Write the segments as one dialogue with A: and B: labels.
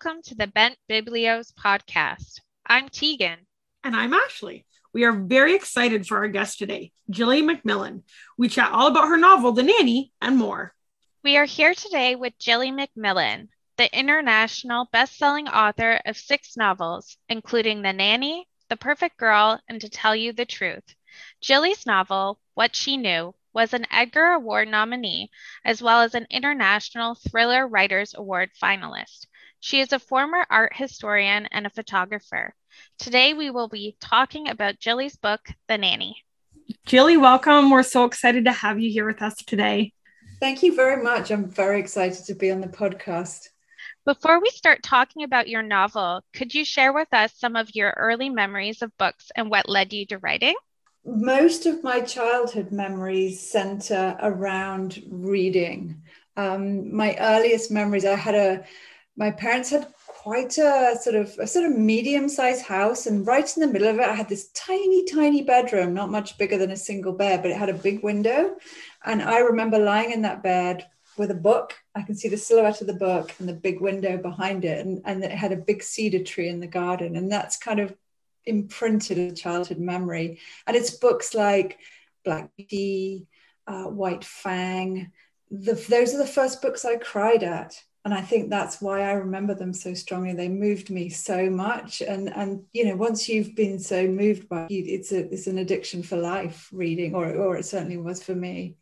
A: Welcome to the Bent Biblios podcast. I'm Tegan.
B: And I'm Ashley. We are very excited for our guest today, Gilly Macmillan. We chat all about her novel, The Nanny, and more.
A: We are here today with Gilly Macmillan, the international best-selling author of six novels, including The Nanny, The Perfect Girl, and To Tell You the Truth. Gilly's novel, What She Knew, was an Edgar Award nominee, as well as an International Thriller Writers Award finalist. She is a former art historian and a photographer. Today, we will be talking about Gilly's book, The Nanny.
B: Gilly, welcome. We're so excited to have you here with us today.
C: Thank you very much. I'm very excited to be on the podcast.
A: Before we start talking about your novel, could you share with us some of your early memories of books and what led you to writing?
C: Most of my childhood memories center around reading. Um, my earliest memories, I had a my parents had quite a sort of a sort of medium-sized house and right in the middle of it i had this tiny tiny bedroom not much bigger than a single bed but it had a big window. And i remember lying in that bed with a book. I can see the silhouette of the book and the big window behind it and, and it had a big cedar tree in the garden. And that's kind of imprinted a childhood memory. And it's books like black beauty uh, white fang. The, those are the first books i cried at and I think that's why I remember them so strongly. They moved me so much, and and you know, once you've been so moved by it, it's a it's an addiction for life. Reading, or or it certainly was for me.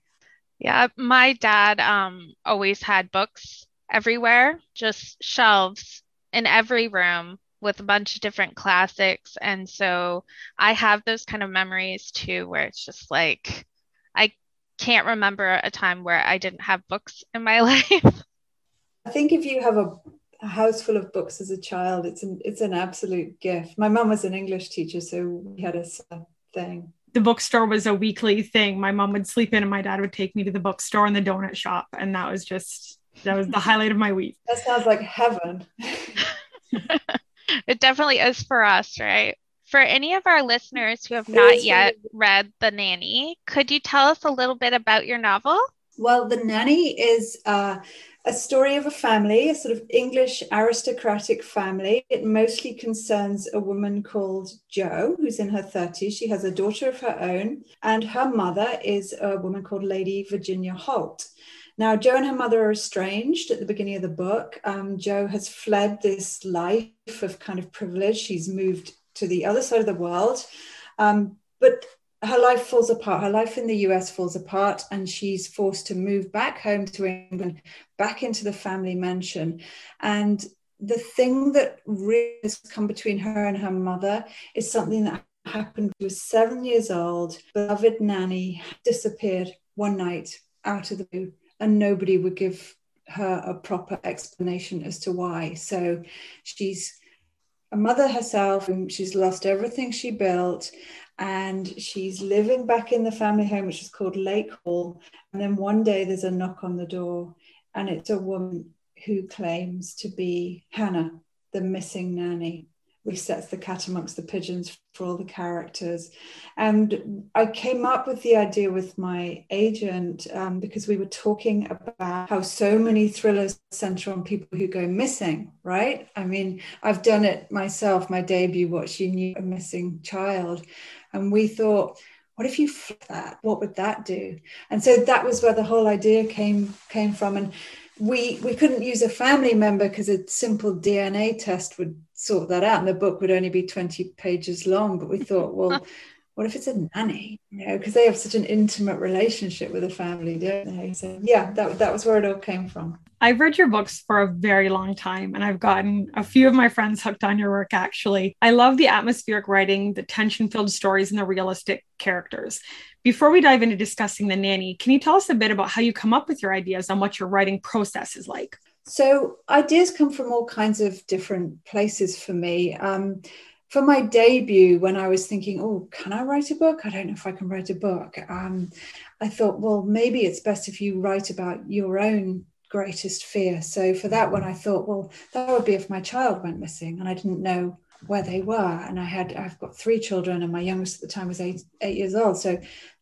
A: Yeah, my dad um always had books everywhere, just shelves in every room with a bunch of different classics, and so I have those kind of memories too, where it's just like I can't remember a time where I didn't have books in my life.
C: I think if you have a, a, house full of books as a child, it's an it's an absolute gift. My mom was an English teacher, so we had a thing.
B: The bookstore was a weekly thing. My mom would sleep in, and my dad would take me to the bookstore and the donut shop, and that was just that was the highlight of my week.
C: That sounds like heaven.
A: it definitely is for us, right? For any of our listeners who have not yet read The Nanny, could you tell us a little bit about your novel?
C: Well, The Nanny is uh, a story of a family, a sort of English aristocratic family. It mostly concerns a woman called Jo, who's in her 30s. She has a daughter of her own, and her mother is a woman called Lady Virginia Holt. Now, Jo and her mother are estranged at the beginning of the book. Um, Jo has fled this life of kind of privilege. She's moved to the other side of the world. Um, but her life falls apart. Her life in the US falls apart, and she's forced to move back home to England, back into the family mansion. And the thing that really has come between her and her mother is something that happened. She was seven years old, beloved nanny disappeared one night out of the blue, and nobody would give her a proper explanation as to why. So she's a mother herself, and she's lost everything she built and she's living back in the family home, which is called Lake Hall. And then one day there's a knock on the door, and it's a woman who claims to be Hannah, the missing nanny which sets the cat amongst the pigeons for all the characters. And I came up with the idea with my agent um, because we were talking about how so many thrillers center on people who go missing, right? I mean, I've done it myself, my debut, What She Knew, a missing child. And we thought, what if you flip that? What would that do? And so that was where the whole idea came came from. And we we couldn't use a family member because a simple DNA test would sort that out and the book would only be 20 pages long but we thought well what if it's a nanny you know because they have such an intimate relationship with the family don't they so yeah that, that was where it all came from
B: I've read your books for a very long time and I've gotten a few of my friends hooked on your work actually. I love the atmospheric writing, the tension filled stories, and the realistic characters. Before we dive into discussing The Nanny, can you tell us a bit about how you come up with your ideas and what your writing process is like?
C: So ideas come from all kinds of different places for me. Um, for my debut, when I was thinking, oh, can I write a book? I don't know if I can write a book. Um, I thought, well, maybe it's best if you write about your own greatest fear. So for that one, I thought, well, that would be if my child went missing and I didn't know where they were. And I had, I've got three children, and my youngest at the time was eight, eight years old. So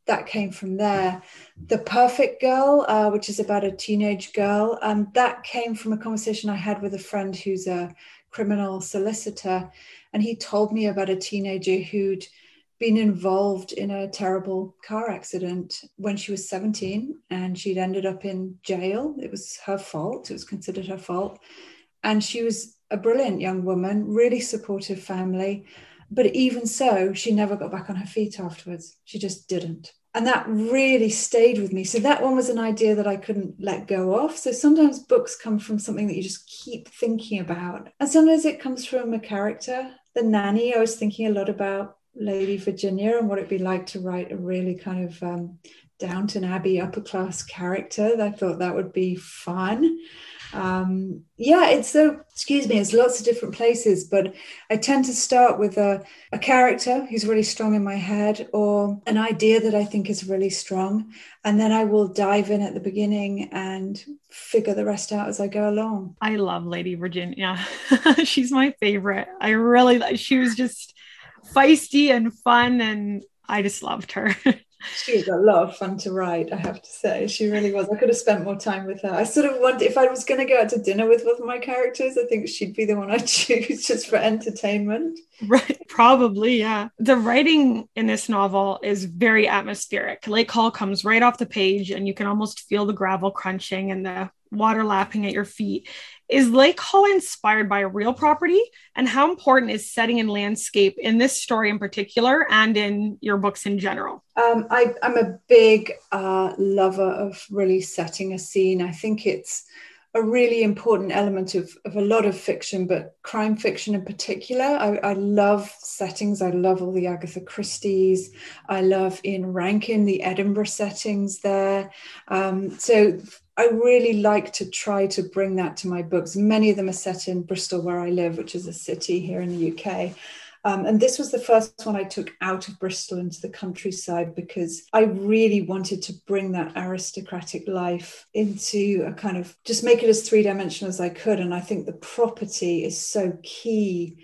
C: that came from there. The Perfect Girl, uh, which is about a teenage girl, um, that came from a conversation I had with a friend who's a criminal solicitor. And he told me about a teenager who'd been involved in a terrible car accident when she was 17 and she'd ended up in jail. It was her fault, it was considered her fault. And she was a brilliant young woman, really supportive family. But even so, she never got back on her feet afterwards. She just didn't. And that really stayed with me. So that one was an idea that I couldn't let go of. So sometimes books come from something that you just keep thinking about. And sometimes it comes from a character. The nanny, I was thinking a lot about Lady Virginia and what it'd be like to write a really kind of um, Downton Abbey upper class character. I thought that would be fun um, yeah, it's so, excuse me, it's lots of different places, but I tend to start with a, a character who's really strong in my head or an idea that I think is really strong. And then I will dive in at the beginning and figure the rest out as I go along.
B: I love Lady Virginia. She's my favorite. I really, she was just feisty and fun, and I just loved her.
C: she was a lot of fun to write, I have to say. She really was. I could have spent more time with her. I sort of wondered if I was going to go out to dinner with one of my characters, I think she'd be the one I'd choose just for entertainment.
B: Right. Probably, yeah. The writing in this novel is very atmospheric. Lake Hall comes right off the page, and you can almost feel the gravel crunching and the water lapping at your feet. Is Lake Hall inspired by a real property? And how important is setting and landscape in this story in particular and in your books in general?
C: Um, I, am a big uh, lover of really setting a scene. I think it's a really important element of, of a lot of fiction, but crime fiction in particular. I, I, love settings. I love all the Agatha Christie's. I love Ian Rankin, the Edinburgh settings there. Um, so I really like to try to bring that to my books. Many of them are set in Bristol, where I live, which is a city here in the UK. Um, and this was the first one I took out of Bristol into the countryside because I really wanted to bring that aristocratic life into a kind of just make it as three dimensional as I could. And I think the property is so key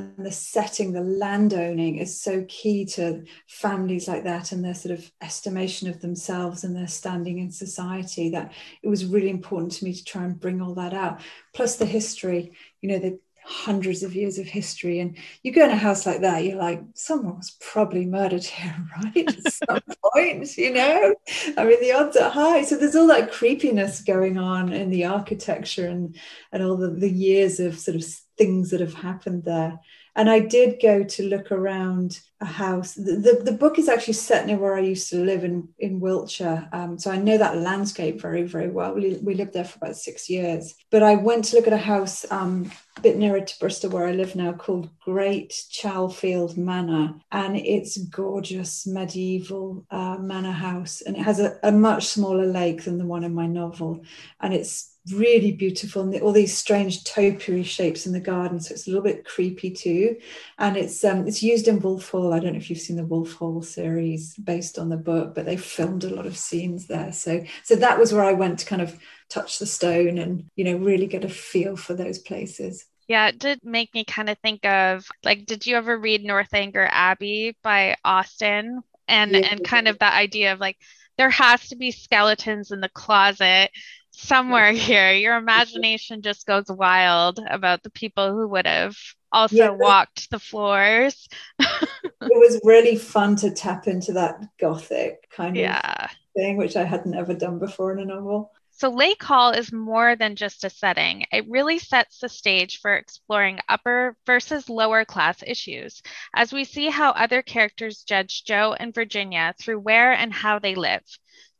C: and the setting, the landowning is so key to families like that and their sort of estimation of themselves and their standing in society that it was really important to me to try and bring all that out. Plus the history, you know, the hundreds of years of history. And you go in a house like that you're like someone was probably murdered here right? At some point you know? I mean the odds are high. So there's all that creepiness going on in the architecture and and all the, the years of sort of things that have happened there. And I did go to look around a house. The, the, the book is actually set near where I used to live in, in Wiltshire. Um, so I know that landscape very, very well. We, we lived there for about six years. But I went to look at a house um, a bit nearer to Bristol where I live now called Great Chalfield Manor. And it's gorgeous medieval uh, manor house. And it has a, a much smaller lake than the one in my novel. And it's really beautiful and all these strange topiary shapes in the garden so it's a little bit creepy too and it's um it's used in wolf hall i don't know if you've seen the wolf hall series based on the book but they filmed a lot of scenes there so so that was where i went to kind of touch the stone and you know really get a feel for those places
A: yeah, it did make me kind of think of like, did you ever read Northanger Abbey by Austen? And yeah. and kind of that idea of like there has to be skeletons in the closet somewhere here. Your imagination just goes wild about the people who would have also yeah, walked the floors.
C: it was really fun to tap into that gothic kind yeah. of thing, which I hadn't ever done before in a novel.
A: So, Lake Hall is more than just a setting. It really sets the stage for exploring upper versus lower class issues, as we see how other characters judge Jo and Virginia through where and how they live.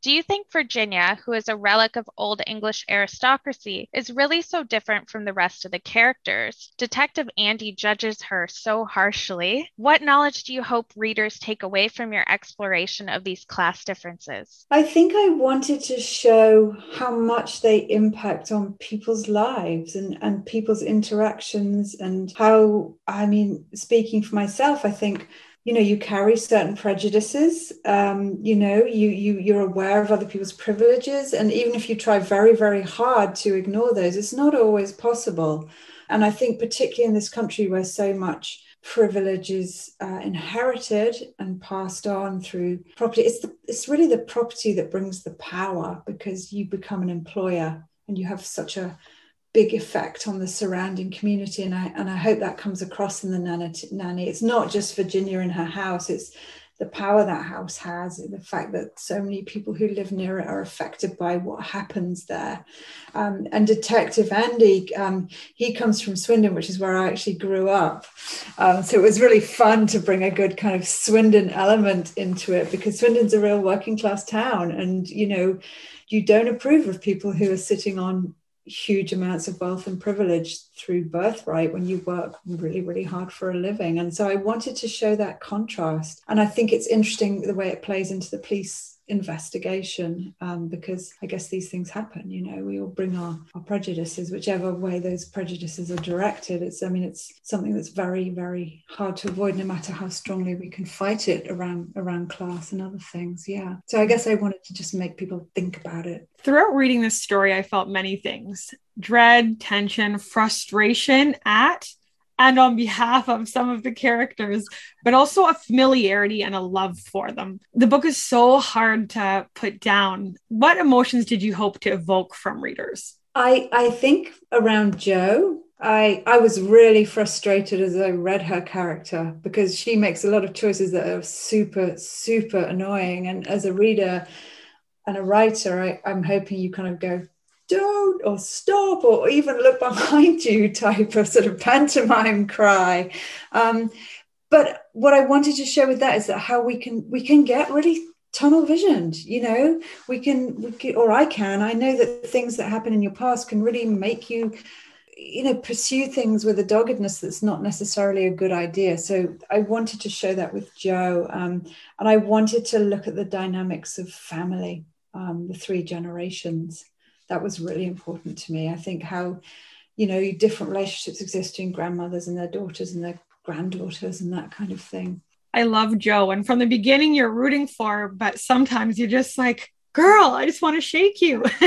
A: Do you think Virginia, who is a relic of Old English aristocracy, is really so different from the rest of the characters? Detective Andy judges her so harshly. What knowledge do you hope readers take away from your exploration of these class differences?
C: I think I wanted to show how much they impact on people's lives and, and people's interactions, and how, I mean, speaking for myself, I think you know you carry certain prejudices um, you know you you you're aware of other people's privileges and even if you try very very hard to ignore those it's not always possible and i think particularly in this country where so much privilege is uh, inherited and passed on through property. It's the, it's really the property that brings the power because you become an employer and you have such a big effect on the surrounding community and I and I hope that comes across in the nanny. It's not just Virginia in her house it's the power that house has, the fact that so many people who live near it are affected by what happens there. Um, and Detective Andy, um, he comes from Swindon, which is where I actually grew up. Um, so it was really fun to bring a good kind of Swindon element into it because Swindon's a real working class town. And, you know, you don't approve of people who are sitting on huge amounts of wealth and privilege through birthright when you work really really hard for a living. And so i wanted to show that contrast. And i think it's interesting the way it plays into the police investigation um, because I guess these things happen. You know, we all bring our, our prejudices, whichever way those prejudices are directed. It's, I mean, it's something that's very, very hard to avoid, no matter how strongly we can fight it around around class and other things. Yeah. So I guess I wanted to just make people think about it.
B: Throughout reading this story, I felt many things dread, tension, frustration at and on behalf of some of the characters, but also a familiarity and a love for them. The book is so hard to put down. What emotions did you hope to evoke from readers?
C: I, I think around Jo, I, I was really frustrated as I read her character because she makes a lot of choices that are super, super annoying. And as a reader and a writer, I, I'm hoping you kind of go, don't or stop or even look behind you type of sort of pantomime cry. Um, but what i wanted to share with that is that how we can we can get really tunnel visioned you know? We can, we can or i can. I know that things that happen in your past can really make you you know pursue things with a doggedness that's not necessarily a good idea. So i wanted to show that with joe um, and i wanted to look at the dynamics of family um, the three generations that was really important to me. I think how, you know, different relationships exist between grandmothers and their daughters and their granddaughters and that kind of thing.
B: I love Jo. And from the beginning, you're rooting for, but sometimes you're just like, girl, I just want to shake you.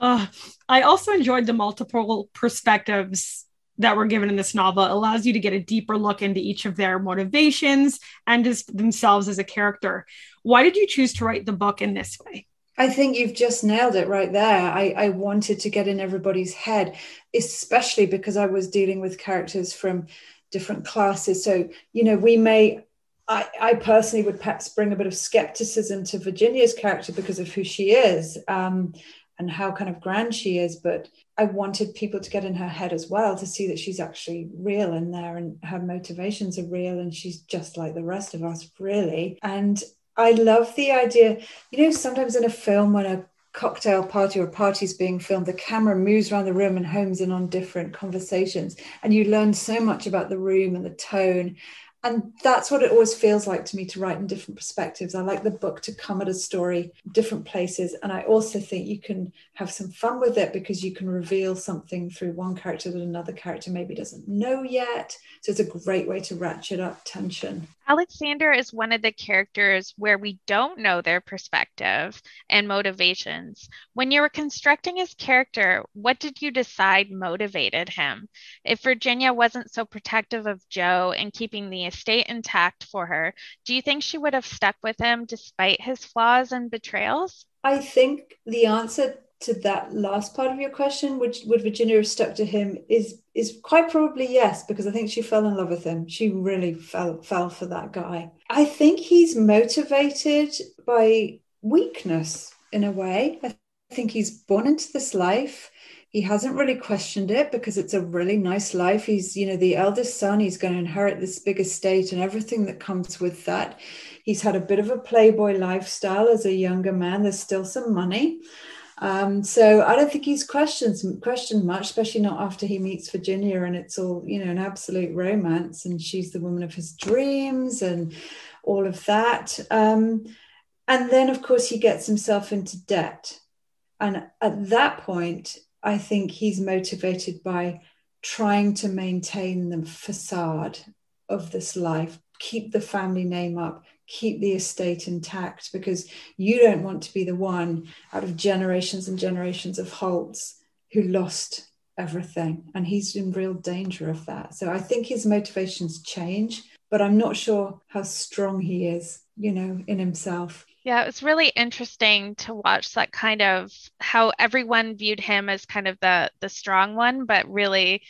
B: uh, I also enjoyed the multiple perspectives that were given in this novel. It allows you to get a deeper look into each of their motivations and just themselves as a character. Why did you choose to write the book in this way?
C: I think you've just nailed it right there. I, I wanted to get in everybody's head, especially because I was dealing with characters from different classes. So, you know, we may, I, I personally would perhaps bring a bit of skepticism to Virginia's character because of who she is um, and how kind of grand she is. But I wanted people to get in her head as well to see that she's actually real in there and her motivations are real and she's just like the rest of us, really. And I love the idea. You know, sometimes in a film, when a cocktail party or party is being filmed, the camera moves around the room and homes in on different conversations, and you learn so much about the room and the tone and that's what it always feels like to me to write in different perspectives. I like the book to come at a story different places. And I also think you can have some fun with it because you can reveal something through one character that another character maybe doesn't know yet. So it's a great way to ratchet up tension.
A: Alexander is one of the characters where we don't know their perspective and motivations. When you were constructing his character, what did you decide motivated him? If Virginia wasn't so protective of Jo and keeping the estate intact for her, do you think she would have stuck with him despite his flaws and betrayals?
C: I think the answer to that last part of your question, which would Virginia have stuck to him, is is quite probably yes, because I think she fell in love with him. She really fell fell for that guy. I think he's motivated by weakness in a way. I think he's born into this life he hasn't really questioned it because it's a really nice life. He's, you know, the eldest son, he's going to inherit this big estate and everything that comes with that. He's had a bit of a playboy lifestyle as a younger man. There's still some money. Um, so I don't think he's questioned questioned much, especially not after he meets Virginia and it's all, you know, an absolute romance and she's the woman of his dreams and all of that. Um, and then, of course, he gets himself into debt. And at that point, I think he's motivated by trying to maintain the facade of this life, keep the family name up, keep the estate intact, because you don't want to be the one out of generations and generations of Holts who lost everything. And he's in real danger of that. So I think his motivations change, but I'm not sure how strong he is, you know, in himself.
A: Yeah, it was really interesting to watch that kind of how everyone viewed him as kind of the the strong one, but really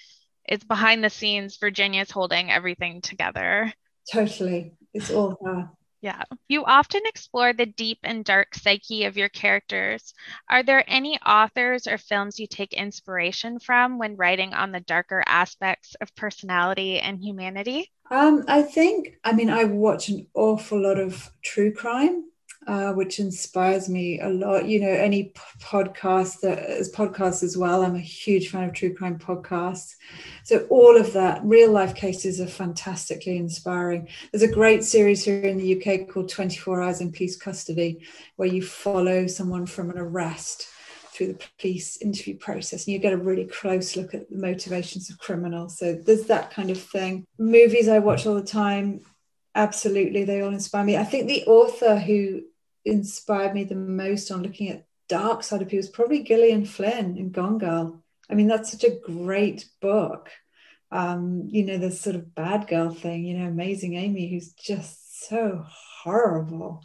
A: it's behind the scenes Virginia's holding everything together.
C: Totally. It's all her.
A: Yeah. You often explore the deep and dark psyche of your characters. Are there any authors or films you take inspiration from when writing on the darker aspects of personality and humanity?
C: Um, I think, I mean, I watch an awful lot of true crime uh, which inspires me a lot. You know, any podcast that is podcasts as well. I'm a huge fan of true crime podcasts. So all of that, real life cases are fantastically inspiring. There's a great series here in the UK called 24 Hours in Police Custody, where you follow someone from an arrest through the police interview process and you get a really close look at the motivations of criminals so there's that kind of thing movies i watch all the time absolutely they all inspire me i think the author who inspired me the most on looking at dark side of people is probably Gillian Flynn in Gone Girl. I mean, that's such a great book. Um, you know, the sort of bad girl thing, you know, Amazing Amy, who's just so horrible.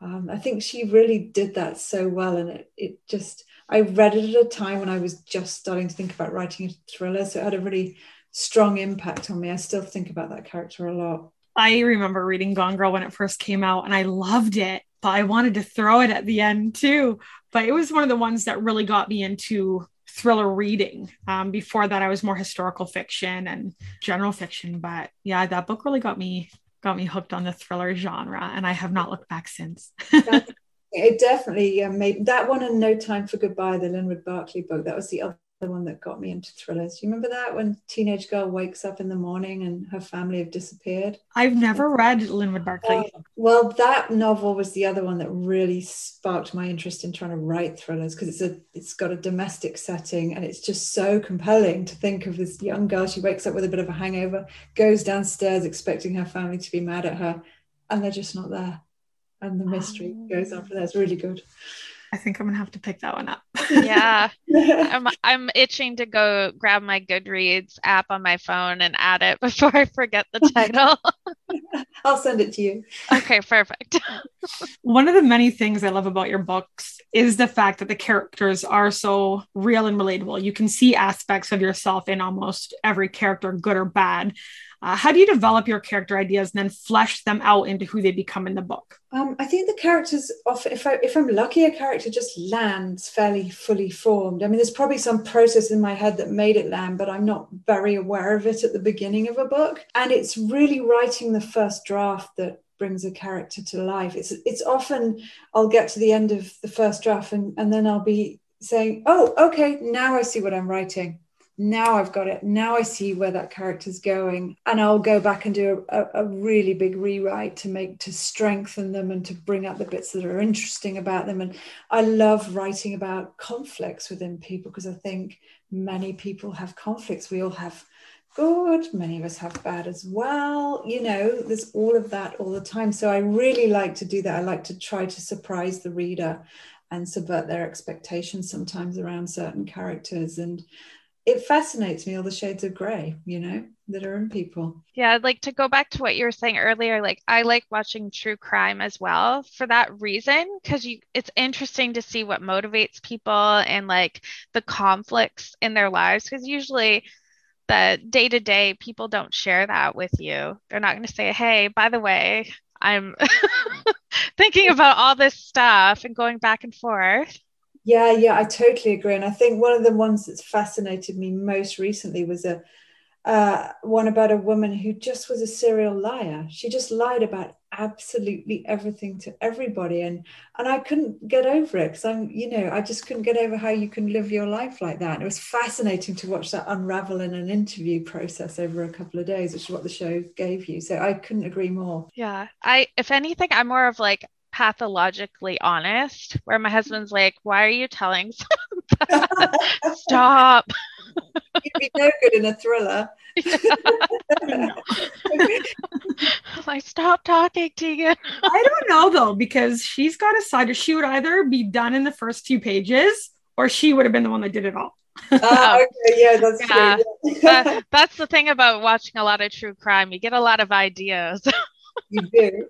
C: Um, I think she really did that so well. And it, it just, I read it at a time when I was just starting to think about writing a thriller. So it had a really strong impact on me. I still think about that character a lot.
B: I remember reading Gone Girl when it first came out and I loved it but I wanted to throw it at the end too. But it was one of the ones that really got me into thriller reading. Um, before that, I was more historical fiction and general fiction. But yeah, that book really got me got me hooked on the thriller genre, and I have not looked back since.
C: it definitely made that one and No Time for Goodbye, the Linwood Barclay book. That was the other the one that got me into thrillers. You remember that when teenage girl wakes up in the morning and her family have disappeared?
B: I've never read Linwood Barclay. Uh,
C: well, that novel was the other one that really sparked my interest in trying to write thrillers because it's a it's got a domestic setting and it's just so compelling to think of this young girl. She wakes up with a bit of a hangover, goes downstairs expecting her family to be mad at her, and they're just not there. And the mystery oh. goes on from there. It's really good.
B: I think I'm gonna have to pick that one up.
A: yeah, I'm I'm itching to go grab my Goodreads app on my phone and add it before I forget the title.
C: I'll send it to you.
A: Okay, perfect.
B: one of the many things I love about your books is the fact that the characters are so real and relatable. You can see aspects of yourself in almost every character, good or bad. Uh, how do you develop your character ideas and then flesh them out into who they become in the book?
C: Um, I think the characters often, if I if I'm lucky, a character just lands fairly fully formed. I mean, there's probably some process in my head that made it land, but I'm not very aware of it at the beginning of a book. And it's really writing the first draft that brings a character to life. It's it's often I'll get to the end of the first draft and, and then I'll be saying, Oh, okay, now I see what I'm writing now I've got it. Now I see where that character's going. And I'll go back and do a, a, really big rewrite to make, to strengthen them and to bring out the bits that are interesting about them. And I love writing about conflicts within people because I think many people have conflicts. We all have good, many of us have bad as well. You know, there's all of that all the time. So I really like to do that. I like to try to surprise the reader and subvert their expectations sometimes around certain characters. And it fascinates me all the shades of gray you know that are in people.
A: Yeah like to go back to what you were saying earlier like i like watching true crime as well for that reason because you it's interesting to see what motivates people and like the conflicts in their lives because usually the day to day people don't share that with you. They're not going to say hey by the way i'm thinking about all this stuff and going back and forth
C: yeah, yeah, I totally agree. And I think one of the ones that's fascinated me most recently was a uh, one about a woman who just was a serial liar. She just lied about absolutely everything to everybody, and and I couldn't get over it because I'm, you know, I just couldn't get over how you can live your life like that. And it was fascinating to watch that unravel in an interview process over a couple of days, which is what the show gave you. So I couldn't agree more.
A: Yeah, I, if anything, I'm more of like pathologically honest, where my husband's like, Why are you telling Stop.
C: You'd be no good in a thriller.
A: like, stop talking, Tegan.
B: I don't know though, because she's got a side. She would either be done in the first few pages or she would have been the one that did it all.
C: Ah, okay, yeah, that's yeah.
A: true. that's the thing about watching a lot of true crime. You get a lot of ideas.
C: you do.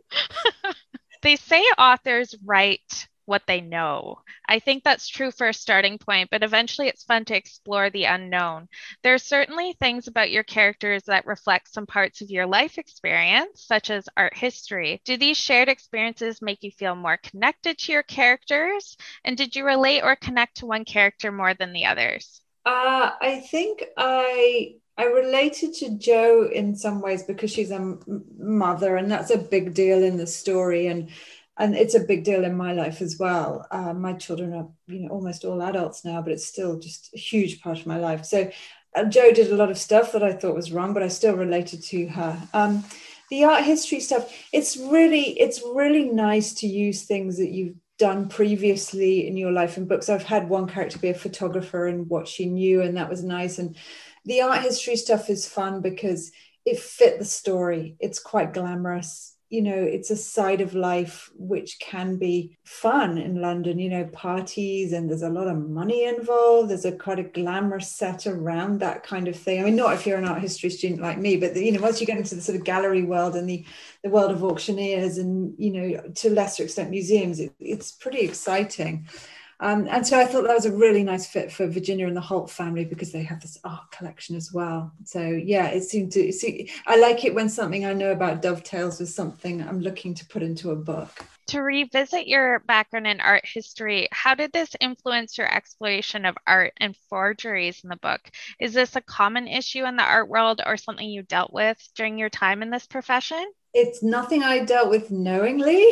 A: They say authors write what they know. I think that's true for a starting point, but eventually it's fun to explore the unknown. There are certainly things about your characters that reflect some parts of your life experience, such as art history. Do these shared experiences make you feel more connected to your characters? And did you relate or connect to one character more than the others?
C: Uh, I think I I related to Jo in some ways because she's a mother, and that's a big deal in the story. And and it's a big deal in my life as well. Uh, my children are, you know, almost all adults now, but it's still just a huge part of my life. So uh, Jo did a lot of stuff that I thought was wrong, but I still related to her. Um, the art history stuff, it's really, it's really nice to use things that you've done previously in your life in books. I've had one character be a photographer and what she knew, and that was nice. And the art history stuff is fun because it fit the story. It's quite glamorous. You know it's a side of life which can be fun in london you know parties and there's a lot of money involved. There's a quite a glamorous set around that kind of thing. I mean not if you're an art history student like me but the, you know once you get into the sort of gallery world and the the world of auctioneers and you know to lesser extent museums it, it's pretty exciting um, and so I thought that was a really nice fit for Virginia and the Holt family because they have this art collection as well. So yeah, it seemed to see. I like it when something I know about dovetails with something I'm looking to put into a book.
A: To revisit your background in art history, how did this influence your exploration of art and forgeries in the book? Is this a common issue in the art world or something you dealt with during your time in this profession?
C: It's nothing I dealt with knowingly.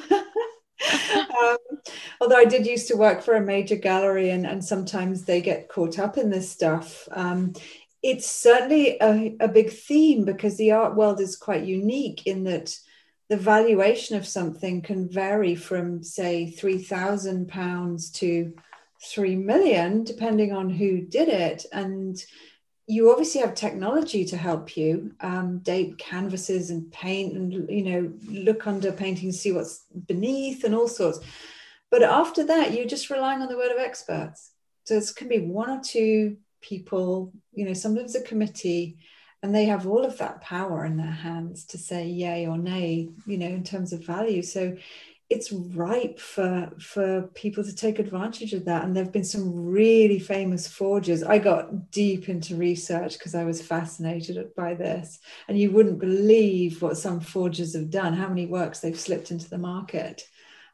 C: um, although I did used to work for a major gallery, and, and sometimes they get caught up in this stuff. Um, it's certainly a, a big theme because the art world is quite unique in that the valuation of something can vary from, say, three thousand pounds to three million, depending on who did it, and you obviously have technology to help you um, date canvases and paint and you know look under paintings see what's beneath and all sorts. But after that you're just relying on the word of experts. So it can be one or two people you know sometimes a committee and they have all of that power in their hands to say yay or nay you know in terms of value. So it's ripe for for people to take advantage of that. And there have been some really famous forgers. I got deep into research because i was fascinated by this. And you wouldn't believe what some forgers have done how many works they've slipped into the market.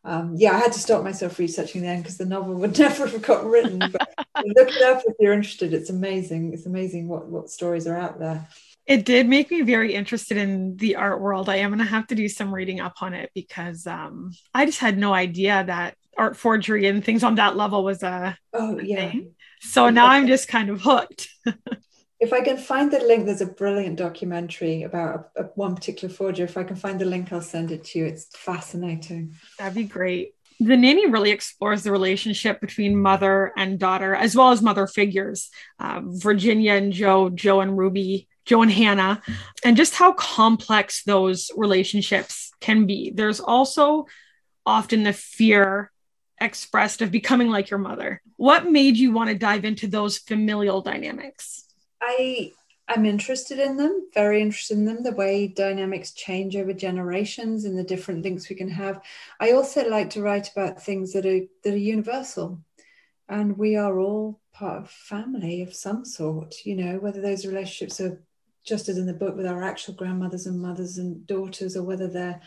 C: Um, yeah i had to stop myself researching then because the novel would never have got written. But look it up if you're interested. It's amazing. It's amazing what what stories are out there
B: it did make me very interested in the art world. I am going to have to do some reading up on it because um, I just had no idea that art forgery and things on that level was a
C: oh yeah.
B: Thing. So now I'm just kind of hooked.
C: if I can find the link, there's a brilliant documentary about a, a, one particular forger. If I can find the link, I'll send it to you. It's fascinating.
B: That'd be great. The nanny really explores the relationship between mother and daughter, as well as mother figures. Uh, Virginia and Jo, Jo and Ruby, Jo and Hannah, and just how complex those relationships can be. There's also often the fear expressed of becoming like your mother. What made you want to dive into those familial dynamics?
C: I I'm interested in them, very interested in them, the way dynamics change over generations and the different links we can have. I also like to write about things that are that are universal. And we are all part of family of some sort, you know, whether those relationships are just as in the book with our actual grandmothers and mothers and daughters, or whether they're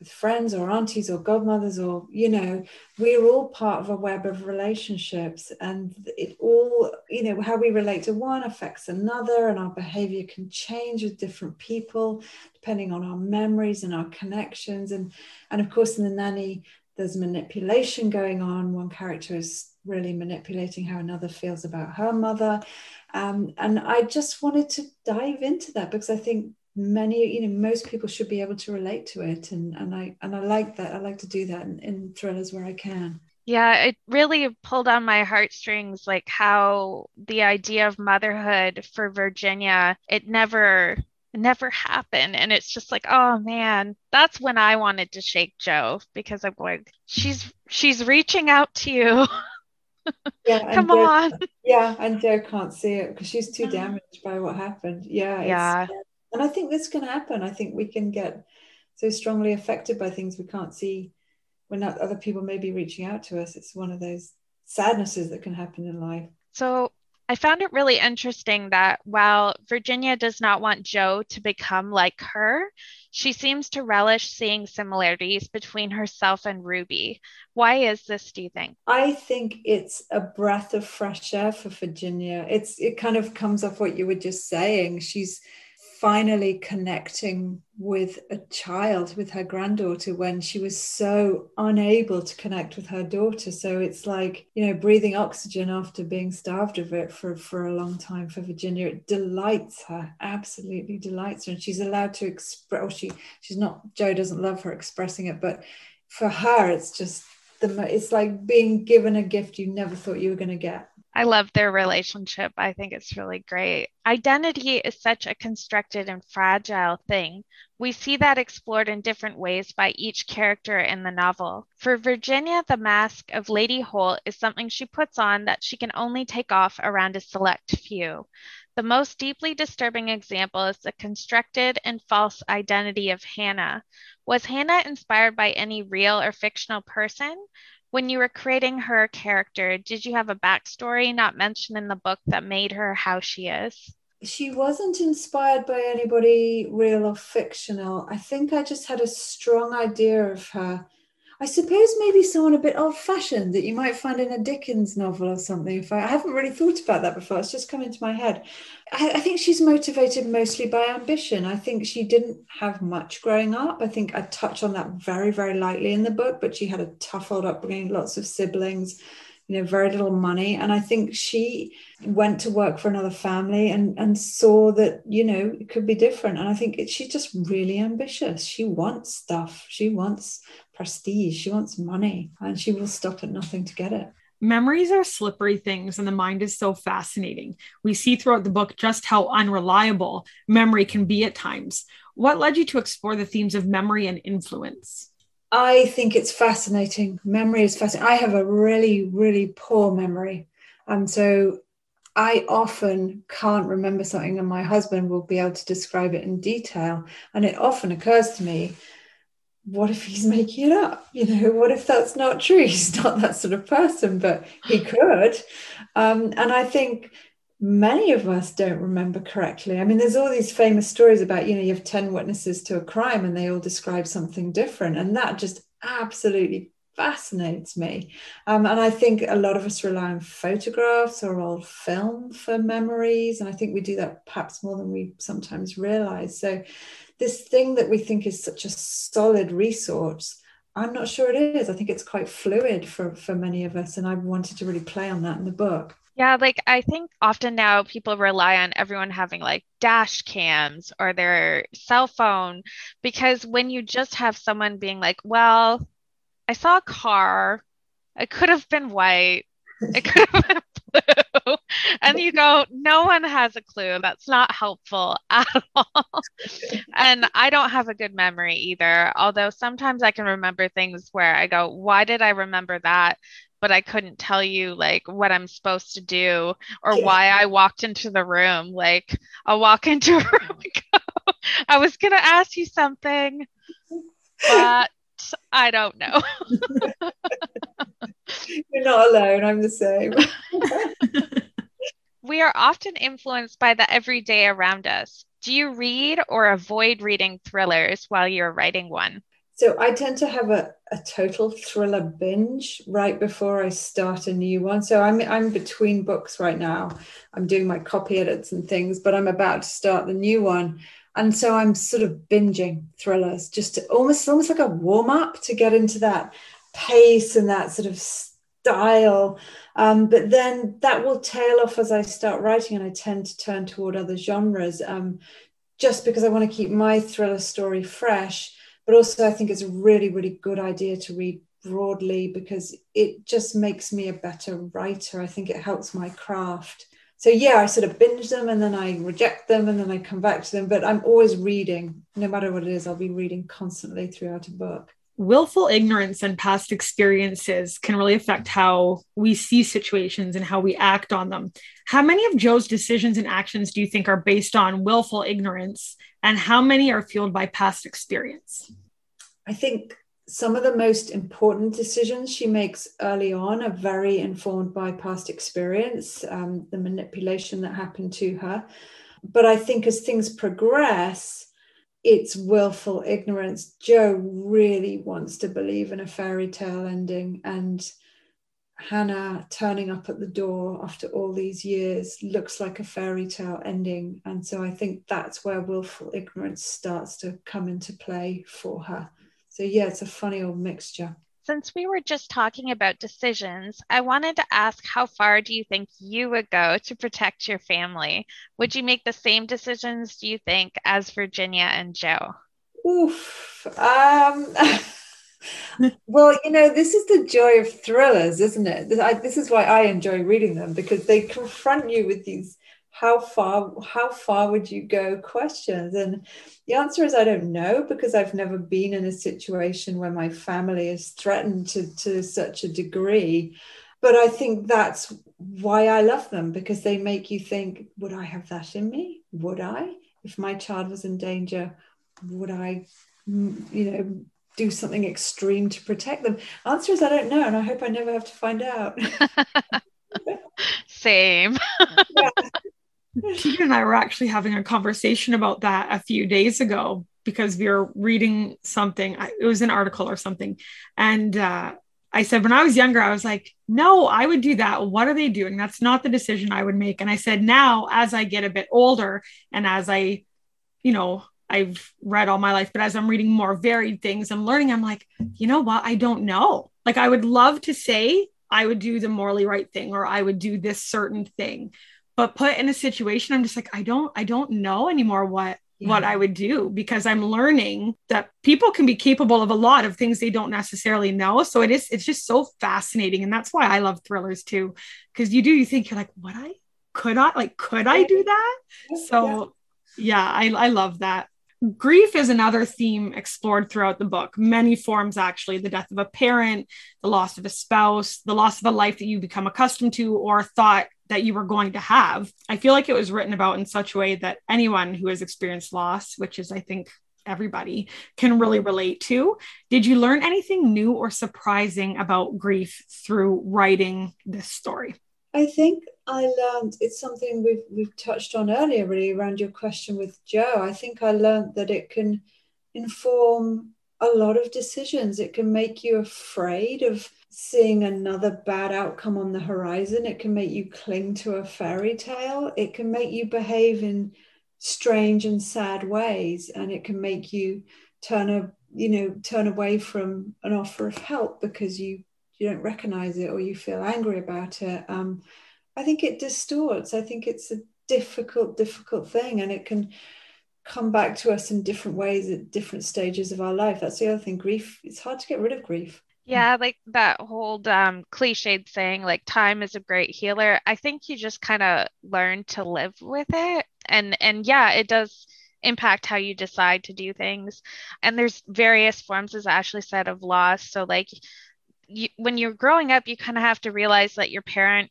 C: with friends or aunties or godmothers, or, you know, we're all part of a web of relationships. And it all, you know, how we relate to one affects another, and our behavior can change with different people depending on our memories and our connections. And, and of course, in the nanny, there's manipulation going on. One character is really manipulating how another feels about her mother. Um, and I just wanted to dive into that because I think many, you know, most people should be able to relate to it. And, and I and I like that. I like to do that in, in thrillers where I can.
A: Yeah, it really pulled on my heartstrings, like how the idea of motherhood for Virginia, it never never happen. and it's just like oh man that's when i wanted to shake Jo because i'm like she's she's reaching out to you
C: Yeah,
A: Come on.
C: Yeah, and Jo can't see it because she's too mm. damaged by what happened. Yeah,
A: Yeah.
C: and I think this can happen. I think we can get so strongly affected by things we can't see when other people may be reaching out to us. It's one of those sadnesses that can happen in life.
A: So I found it really interesting that while Virginia does not want Jo to become like her, she seems to relish seeing similarities between herself and Ruby. Why is this, do you think?
C: I think it's a breath of fresh air for Virginia. It's it kind of comes off what you were just saying. She's finally connecting with a child, with her granddaughter, when she was so unable to connect with her daughter. So it's like, you know, breathing oxygen after being starved of it for, for a long time for Virginia. It delights her, absolutely delights her. And she's allowed to express, well, she, she's not, Jo doesn't love her expressing it, but for her, it's just the, it's like being given a gift you never thought you were going to get.
A: I love their relationship. I think it's really great. Identity is such a constructed and fragile thing. We see that explored in different ways by each character in the novel. For Virginia, the mask of Lady Holt is something she puts on that she can only take off around a select few. The most deeply disturbing example is the constructed and false identity of Hannah. Was Hannah inspired by any real or fictional person? When you were creating her character, did you have a backstory not mentioned in the book that made her how she is?
C: She wasn't inspired by anybody real or fictional. I think I just had a strong idea of her I suppose maybe someone a bit old fashioned that you might find in a Dickens novel or something. If I, I haven't really thought about that before, it's just come into my head. I, I, think she's motivated mostly by ambition. I think she didn't have much growing up. I think I touch on that very, very lightly in the book, but she had a tough old upbringing, lots of siblings, you know, very little money. And I think she went to work for another family and, and saw that, you know, it could be different. And I think it, she's just really ambitious. She wants stuff. She wants prestige. She wants money and she will stop at nothing to get it.
B: Memories are slippery things, and the mind is so fascinating. We see throughout the book just how unreliable memory can be at times. What led you to explore the themes of memory and influence?
C: I think it's fascinating. Memory is fascinating. I have a really, really poor memory. And so I often can't remember something, and my husband will be able to describe it in detail. And it often occurs to me what if he's making it up? You know, what if that's not true? He's not that sort of person, but he could. Um, and I think many of us don't remember correctly. I mean, there's all these famous stories about, you know, you have 10 witnesses to a crime and they all describe something different. And that just absolutely fascinates me. Um, and I think a lot of us rely on photographs or old film for memories. And I think we do that perhaps more than we sometimes realize. So, this thing that we think is such a solid resource i'm not sure it is i think it's quite fluid for for many of us and i wanted to really play on that in the book
A: yeah, like I think often now people rely on everyone having like dash cams or their cell phone because when you just have someone being like, well, I saw a car, it could have been white, it could have been blue. And you go, no one has a clue. That's not helpful at all. and I don't have a good memory either. Although sometimes I can remember things where I go, why did I remember that? But I couldn't tell you like what I'm supposed to do or why I walked into the room. Like I'll walk into a room and go, I was gonna ask you something, but I don't know.
C: You're not alone. I'm the same.
A: we are often influenced by the everyday around us. Do you read or avoid reading thrillers while you're writing one?
C: So I tend to have a, a total thriller binge right before I start a new one. So I'm I'm between books right now. I'm doing my copy edits and things, but I'm about to start the new one. And so I'm sort of binging thrillers, just to, almost almost like a warm up to get into that pace and that sort of style. Um, but then that will tail off as I start writing, and I tend to turn toward other genres um, just because I want to keep my thriller story fresh. But also, I think it's a really, really good idea to read broadly because it just makes me a better writer. I think it helps my craft. So, yeah, I sort of binge them and then I reject them and then I come back to them. But I'm always reading, no matter what it is, I'll be reading constantly throughout a book.
B: Willful ignorance and past experiences can really affect how we see situations and how we act on them. How many of Jo's decisions and actions do you think are based on willful ignorance, and how many are fueled by past experience?
C: I think some of the most important decisions she makes early on are very informed by past experience, um, the manipulation that happened to her. But I think as things progress, it's willful ignorance. Jo really wants to believe in a fairy tale ending, and Hannah turning up at the door after all these years looks like a fairy tale ending. And so I think that's where willful ignorance starts to come into play for her. So, yeah, it's a funny old mixture.
A: Since we were just talking about decisions, I wanted to ask how far do you think you would go to protect your family? Would you make the same decisions, do you think, as Virginia and Jo?
C: Oof. Um, well, you know, this is the joy of thrillers, isn't it? This is why I enjoy reading them because they confront you with these how far how far would you go questions? And the answer is i don't know because i've never been in a situation where my family is threatened to, to such a degree. But i think that's why i love them because they make you think would i have that in me? Would i? If my child was in danger would i mm, you know do something extreme to protect them? Answer is i don't know and i hope i never have to find out.
A: Same. Yeah.
B: Tegan and I were actually having a conversation about that a few days ago because we were reading something. It was an article or something. And uh, I said, when I was younger, I was like, no, I would do that. What are they doing? That's not the decision I would make. And I said, now, as I get a bit older and as I, you know, I've read all my life, but as I'm reading more varied things and learning, I'm like, you know what? I don't know. Like, I would love to say I would do the morally right thing or I would do this certain thing but put in a situation i'm just like i don't i don't know anymore what yeah. what i would do because i'm learning that people can be capable of a lot of things they don't necessarily know. So it is it's just so fascinating. And that's why i love thrillers too because you do you think you're like what i? Could i? Like could i do that? So yeah, yeah I, I love that. Grief is another theme explored throughout the book. Many forms actually the death of a parent the loss of a spouse the loss of a life that you become accustomed to or thought that you were going to have. I feel like it was written about in such a way that anyone who has experienced loss, which is, I think, everybody, can really relate to. Did you learn anything new or surprising about grief through writing this story?
C: I think I learned it's something we've we've touched on earlier, really around your question with Jo. I think I learned that it can inform a lot of decisions. It can make you afraid of seeing another bad outcome on the horizon. It can make you cling to a fairy tale. It can make you behave in strange and sad ways, and it can make you turn a you know turn away from an offer of help because you you don't recognize it or you feel angry about it. Um, I think it distorts. I think it's a difficult, difficult thing, and it can come back to us in different ways at different stages of our life. That's the other thing. Grief. It's hard to get rid of grief.
A: Yeah, like that whole um, cliched saying, like time is a great healer. I think you just kind of learn to live with it, and and yeah, it does impact how you decide to do things. And there's various forms, as Ashley said, of loss. So like, you, when you're growing up, you kind of have to realize that your parent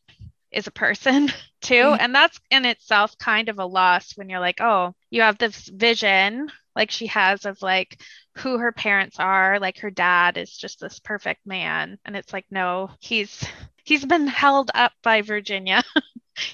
A: is a person too, mm-hmm. and that's in itself kind of a loss when you're like, oh, you have this vision like she has of like who her parents are. Like her dad is just this perfect man. And it's like no he's he's been held up by virginia.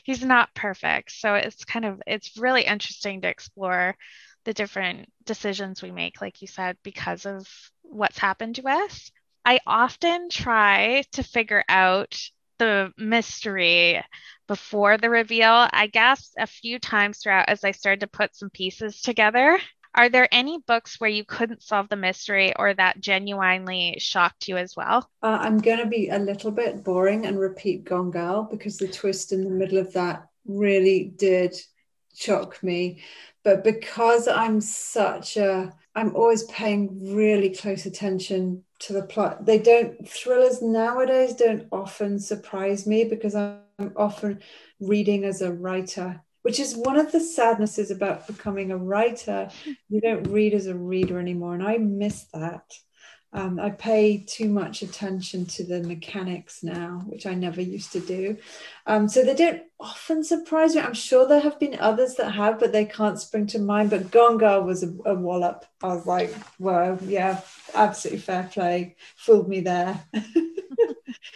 A: He's not perfect. So it's kind of it's really interesting to explore the different decisions we make like you said because of what's happened to us. I often try to figure out the mystery before the reveal i guess a few times throughout as i started to put some pieces together are there any books where you couldn't solve the mystery or that genuinely shocked you as well?
C: Uh, I'm going to be a little bit boring and repeat Gone Girl because the twist in the middle of that really did shock me. But because I'm such a, I'm always paying really close attention to the plot. They don't, thrillers nowadays don't often surprise me because I'm often reading as a writer which is one of the sadnesses about becoming a writer. You don't read as a reader anymore, and I miss that. Um, I pay too much attention to the mechanics now, which I never used to do. Um, so they don't often surprise me. I'm sure there have been others that have, but they can't spring to mind. But Gone Girl was a, a wallop. I was like, whoa, yeah, absolutely fair play. Fooled me there.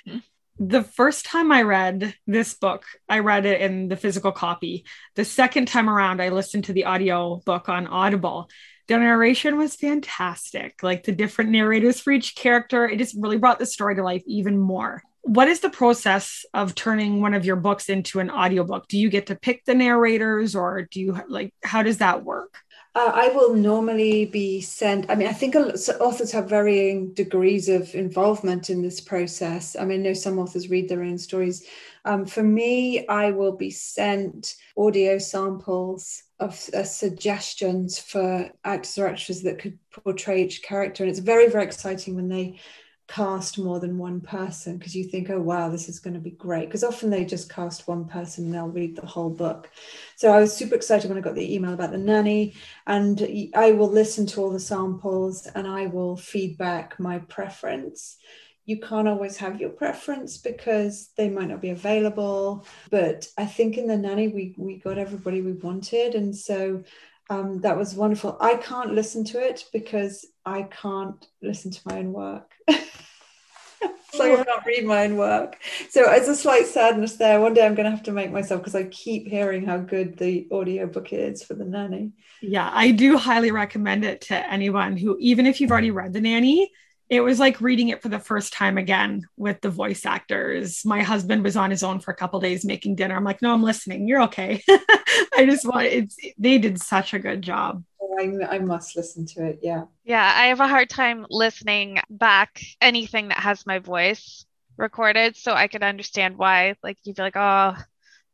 B: the first time I read this book, I read it in the physical copy. The second time around, I listened to the audio book on Audible. The narration was fantastic. Like the different narrators for each character, it just really brought the story to life even more. What is the process of turning one of your books into an audiobook? Do you get to pick the narrators or do you like how does that work?
C: Uh, I will normally be sent. I mean, I think authors have varying degrees of involvement in this process. I mean, I know some authors read their own stories. Um, for me, I will be sent audio samples of uh, suggestions for actors or actresses that could portray each character. And it's very, very exciting when they cast more than one person because you think, oh, wow, this is going to be great. Because often they just cast one person and they'll read the whole book. So I was super excited when I got the email about the nanny. And I will listen to all the samples and I will feedback my preference. You can't always have your preference because they might not be available. But I think in the nanny, we, we got everybody we wanted. And so um, that was wonderful. I can't listen to it because I can't listen to my own work. So I can't read my own work. So it's a slight sadness there. One day I'm going to have to make myself because I keep hearing how good the audiobook is for the nanny.
B: Yeah, I do highly recommend it to anyone who, even if you've already read the nanny, it was like reading it for the first time again with the voice actors. My husband was on his own for a couple days making dinner. I'm like, no, I'm listening. You're okay. I just want it's they did such a good job.
C: I, I must listen to it. Yeah.
A: Yeah, I have a hard time listening back anything that has my voice recorded, so I could understand why. Like you'd be like, oh,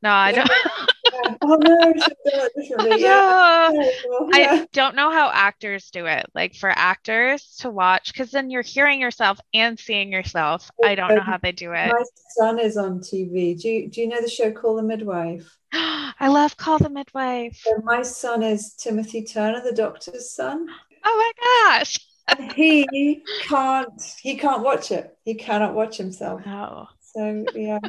A: no, I don't. oh no, yeah. Oh, I don't know how actors do it. Like for actors to watch, because then you're hearing yourself and seeing yourself. Oh, I don't know um, how they do it.
C: My son is on TV. Do you, do you know the show Call the Midwife?
A: I love Call the Midwife.
C: So my son is Timothy Turner, the doctor's son.
A: Oh my gosh.
C: he can't he can't watch it. He cannot watch himself.
A: Oh.
C: So yeah.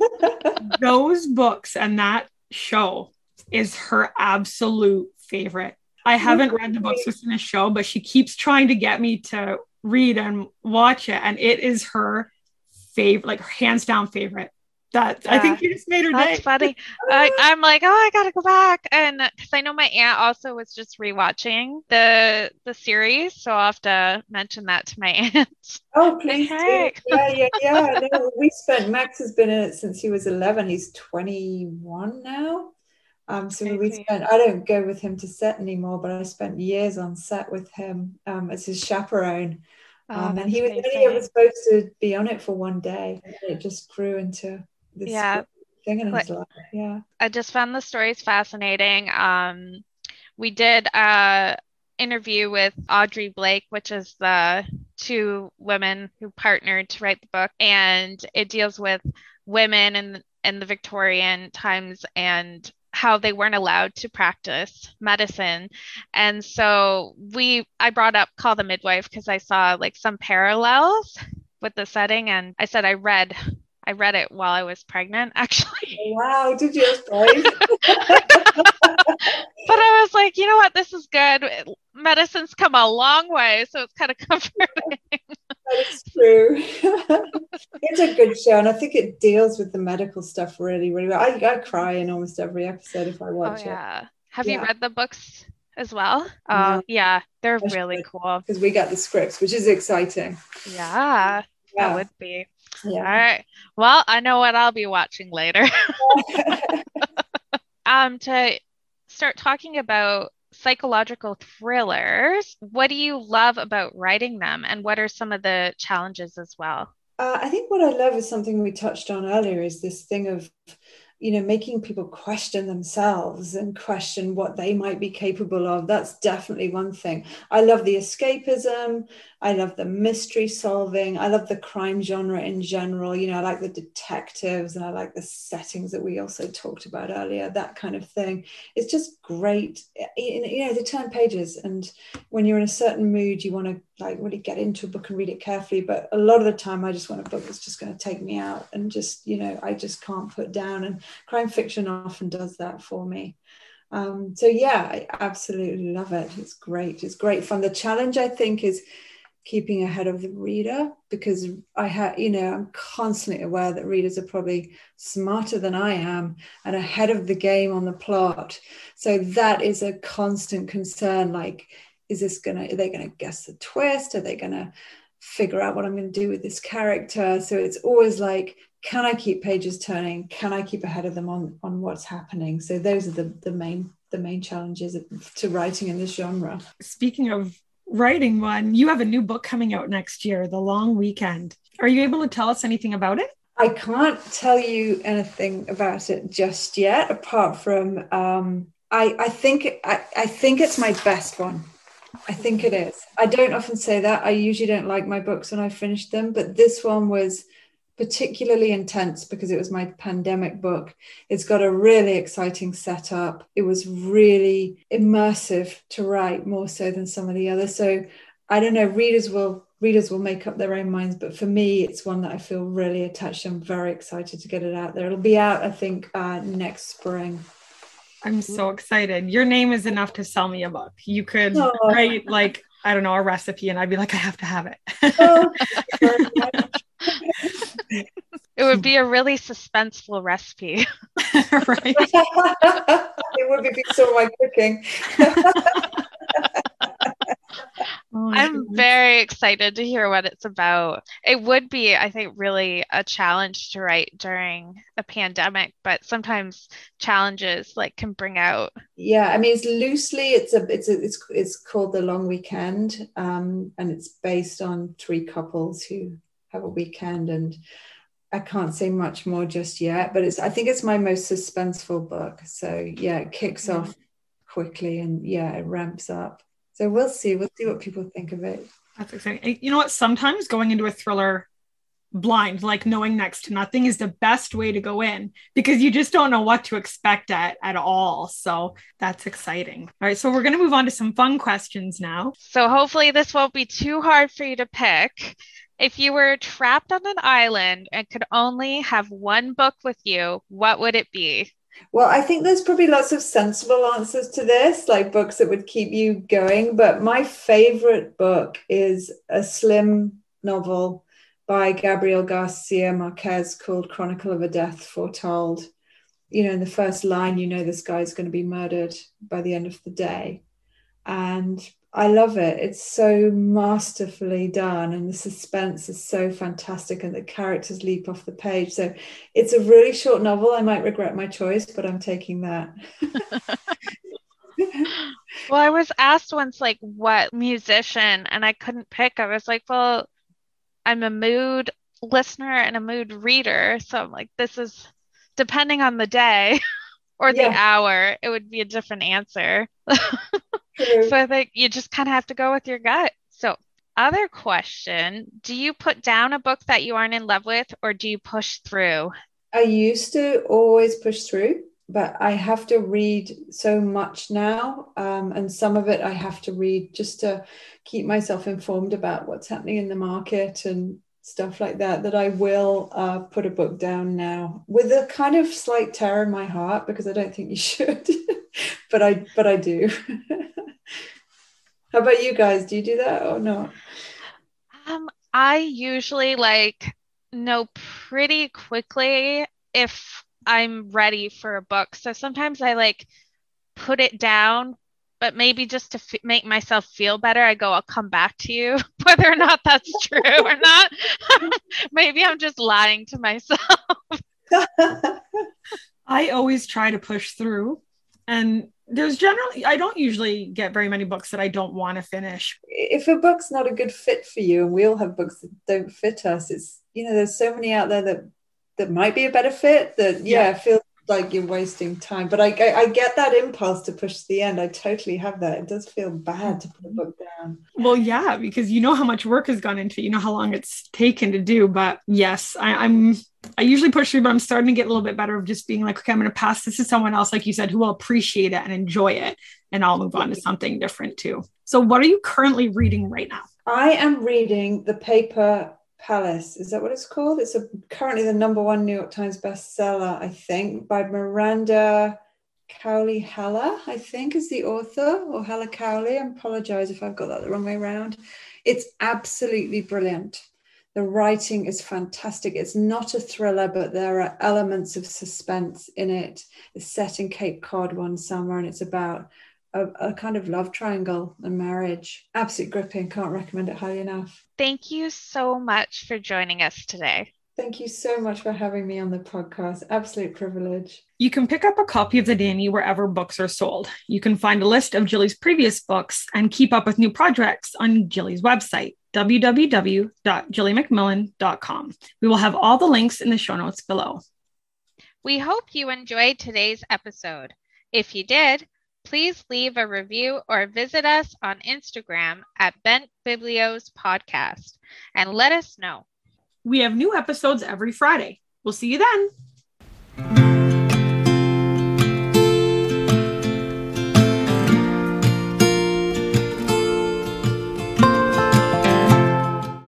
B: Those books and that show is her absolute favorite. I haven't read the books within the show, but she keeps trying to get me to read and watch it. And it is her favorite, like hands down favorite that yeah. I think you just made her
A: That's
B: day.
A: funny. I, am like, oh, I gotta go back, and because I know my aunt also was just rewatching the the series, so I'll have to mention that to my aunt.
C: Oh, please hey. Yeah, yeah, yeah. no, we spent. Max has been in it since he was 11. He's 21 now. Um, so okay. we spent. I don't go with him to set anymore, but I spent years on set with him um, as his chaperone. Oh, um, and he was only ever supposed to be on it for one day. It just grew into this yeah. thing in his life. Yeah.
A: I just found the stories fascinating. Um, we did a interview with Audrey Blake, which is the two women who partnered to write the book, and it deals with women in in the Victorian times and how they weren't allowed to practice medicine. And so we I brought up Call the Midwife because I saw like some parallels with the setting and I said I read I read it while I was pregnant, actually.
C: Wow, did you? but
A: I was like, you know what? This is good. Medicine's come a long way, so it's kind of comforting.
C: that is true. it's a good show, and I think it deals with the medical stuff really, really well. I, I cry in almost every episode if I oh, watch
A: oh, yeah. it. Have yeah. you read the books as well? Uh. Yeah, they're really cool.
C: Because we got the scripts, which is exciting.
A: Yeah, yeah. that would be. Yeah. All right. Well, I know what I'll be watching later. um, to start talking about psychological thrillers, what do you love about writing them, and what are some of the challenges as well?
C: Uh, I think what I love is something we touched on earlier is this thing of you know making people question themselves and question what they might be capable of that's definitely one thing. I love the escapism. I love the mystery solving. I love the crime genre in general. You know i like the detectives and i like the settings that we also talked about earlier that kind of thing. It's just great. You know they turn pages and when you're in a certain mood you want to like really get into a book and read it carefully but a lot of the time i just want a book that's just going to take me out and just you know i just can't put down. And crime fiction often does that for me. Um, so yeah i absolutely love it. It's great. It's great fun. The challenge i think is keeping ahead of the reader because i have you know i'm constantly aware that readers are probably smarter than i am and ahead of the game on the plot. So that is a constant concern like is this gonna are they gonna guess the twist? Are they gonna figure out what i'm gonna do with this character. So it's always like can i keep pages turning? Can i keep ahead of them on on what's happening? So those are the the main the main challenges to writing in this genre.
B: Speaking of writing one you have a new book coming out next year the long weekend. Are you able to tell us anything about it?
C: I can't tell you anything about it just yet, apart from um, I, I think I, I think it's my best one. I think it is. I don't often say that. I usually don't like my books when I finish them, but this one was particularly intense because it was my pandemic book. It's got a really exciting setup. It was really immersive to write more so than some of the others. So I don't know, readers will readers will make up their own minds, but for me, it's one that I feel really attached. I'm very excited to get it out there. It'll be out, I think, uh, next spring.
B: I'm so excited. Your name is enough to sell me a book. You could oh. write like I don't know a recipe, and I'd be like, I have to have it. oh,
A: it would be a really suspenseful recipe,
C: right? it would be so my cooking.
A: Oh I'm goodness. very excited to hear what it's about. It would be, I think, really a challenge to write during a pandemic, but sometimes challenges like can bring out.
C: Yeah, I mean, it's loosely, it's a, it's a, it's it's called the Long Weekend, um, and it's based on three couples who have a weekend, and I can't say much more just yet. But it's, I think it's my most suspenseful book. So yeah, it kicks mm-hmm. off quickly, and yeah, it ramps up. So we'll see. We'll see what people think of it.
B: That's exciting. You know what? Sometimes going into a thriller blind, like knowing next to nothing, is the best way to go in because you just don't know what to expect at, at all. So that's exciting. All right. So we're going to move on to some fun questions now.
A: So hopefully this won't be too hard for you to pick. If you were trapped on an island and could only have one book with you, what would it be?
C: Well, I think there's probably lots of sensible answers to this, like books that would keep you going. But my favorite book is a slim novel by Gabriel Garcia Marquez called Chronicle of a Death Foretold. You know, in the first line, you know this guy's going to be murdered by the end of the day. And I love it. It's so masterfully done, and the suspense is so fantastic, and the characters leap off the page. So it's a really short novel. I might regret my choice, but I'm taking that.
A: well, I was asked once, like, what musician, and I couldn't pick. I was like, well, I'm a mood listener and a mood reader. So I'm like, this is depending on the day or the yeah. hour, it would be a different answer. so I think you just kind of have to go with your gut. So, other question Do you put down a book that you aren't in love with, or do you push through?
C: I used to always push through, but I have to read so much now. Um, and some of it I have to read just to keep myself informed about what's happening in the market and stuff like that that I will uh, put a book down now with a kind of slight terror in my heart because I don't think you should, but I but I do. How about you guys? Do you do that or not?
A: Um, I usually like know pretty quickly if I'm ready for a book. So sometimes I like put it down, but maybe just to f- make myself feel better, I go, I'll come back to you, whether or not that's true or not. maybe I'm just lying to myself.
B: I always try to push through. And there's generally i don't usually get very many books that i don't want to finish
C: if a book's not a good fit for you and we all have books that don't fit us it's you know there's so many out there that that might be a better fit that yeah, yeah. feel like you're wasting time. But I, I, I get that impulse to push to the end. I totally have that. It does feel bad to put a book down.
B: Well, yeah, because you know how much work has gone into it. You know how long it's taken to do. But yes, I, I'm I usually push through, but I'm starting to get a little bit better of just being like, okay, I'm going to pass this to someone else, like you said, who will appreciate it and enjoy it. And I'll move on to something different too. So, what are you currently reading right now?
C: I am reading The Paper Palace. Is that what it's called? It's a, currently the number one New York Times bestseller, I think, by Miranda Cowley Heller, I think is the author, or Heller Cowley. I apologize if I've got that the wrong way around. It's absolutely brilliant. The writing is fantastic. It's not a thriller, but there are elements of suspense in it. It's set in Cape Cod one summer, and it's about a, a, kind of love triangle and marriage. Absolute gripping. Can't recommend it highly enough.
A: Thank you so much for joining us today.
C: Thank you so much for having me on the podcast. Absolute privilege.
B: You can pick up a copy of The Nanny wherever books are sold. You can find a list of Gilly's previous books and keep up with new projects on Gilly's website, www.gillymacmillan.com. We will have all the links in the show notes below.
A: We hope you enjoyed today's episode. If you did, please leave a review or visit us on Instagram at Bent Biblios Podcast and let us know.
B: We have new episodes every Friday. We'll see you then.